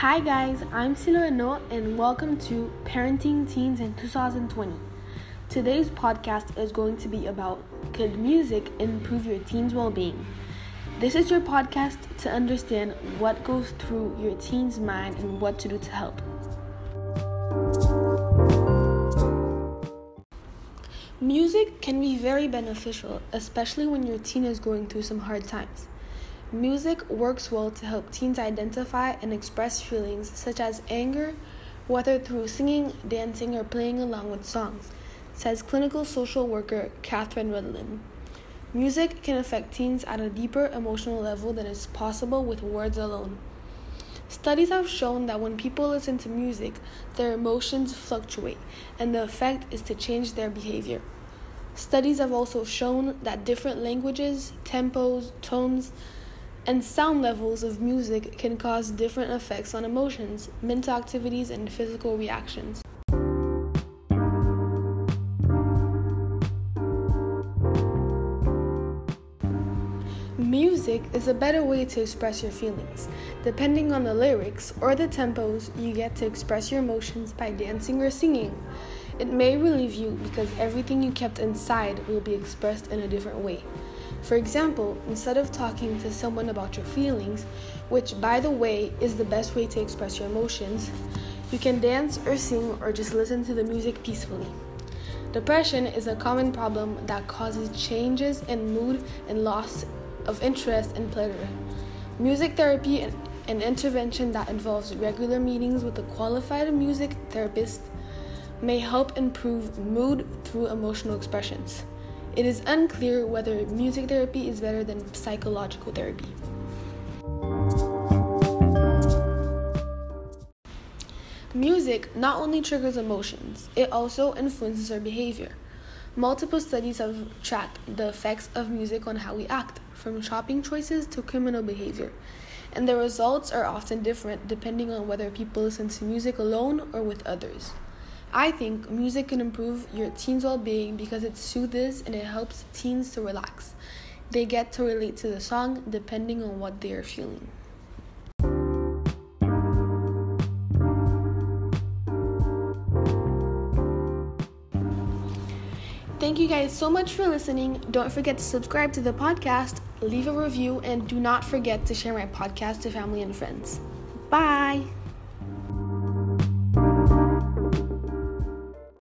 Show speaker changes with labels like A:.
A: Hi guys, I'm Silo and welcome to Parenting Teens in 2020. Today's podcast is going to be about could music improve your teen's well-being? This is your podcast to understand what goes through your teen's mind and what to do to help. Music can be very beneficial, especially when your teen is going through some hard times. Music works well to help teens identify and express feelings such as anger, whether through singing, dancing, or playing along with songs, says clinical social worker Catherine Rudlin. Music can affect teens at a deeper emotional level than is possible with words alone. Studies have shown that when people listen to music, their emotions fluctuate, and the effect is to change their behavior. Studies have also shown that different languages, tempos, tones, and sound levels of music can cause different effects on emotions, mental activities, and physical reactions. Music is a better way to express your feelings. Depending on the lyrics or the tempos, you get to express your emotions by dancing or singing. It may relieve you because everything you kept inside will be expressed in a different way. For example, instead of talking to someone about your feelings, which by the way is the best way to express your emotions, you can dance or sing or just listen to the music peacefully. Depression is a common problem that causes changes in mood and loss of interest and pleasure. Music therapy and an intervention that involves regular meetings with a qualified music therapist may help improve mood through emotional expressions. It is unclear whether music therapy is better than psychological therapy. Music not only triggers emotions, it also influences our behavior. Multiple studies have tracked the effects of music on how we act, from shopping choices to criminal behavior. And the results are often different depending on whether people listen to music alone or with others. I think music can improve your teen's well being because it soothes and it helps teens to relax. They get to relate to the song depending on what they are feeling. Thank you guys so much for listening. Don't forget to subscribe to the podcast, leave a review, and do not forget to share my podcast to family and friends. Bye.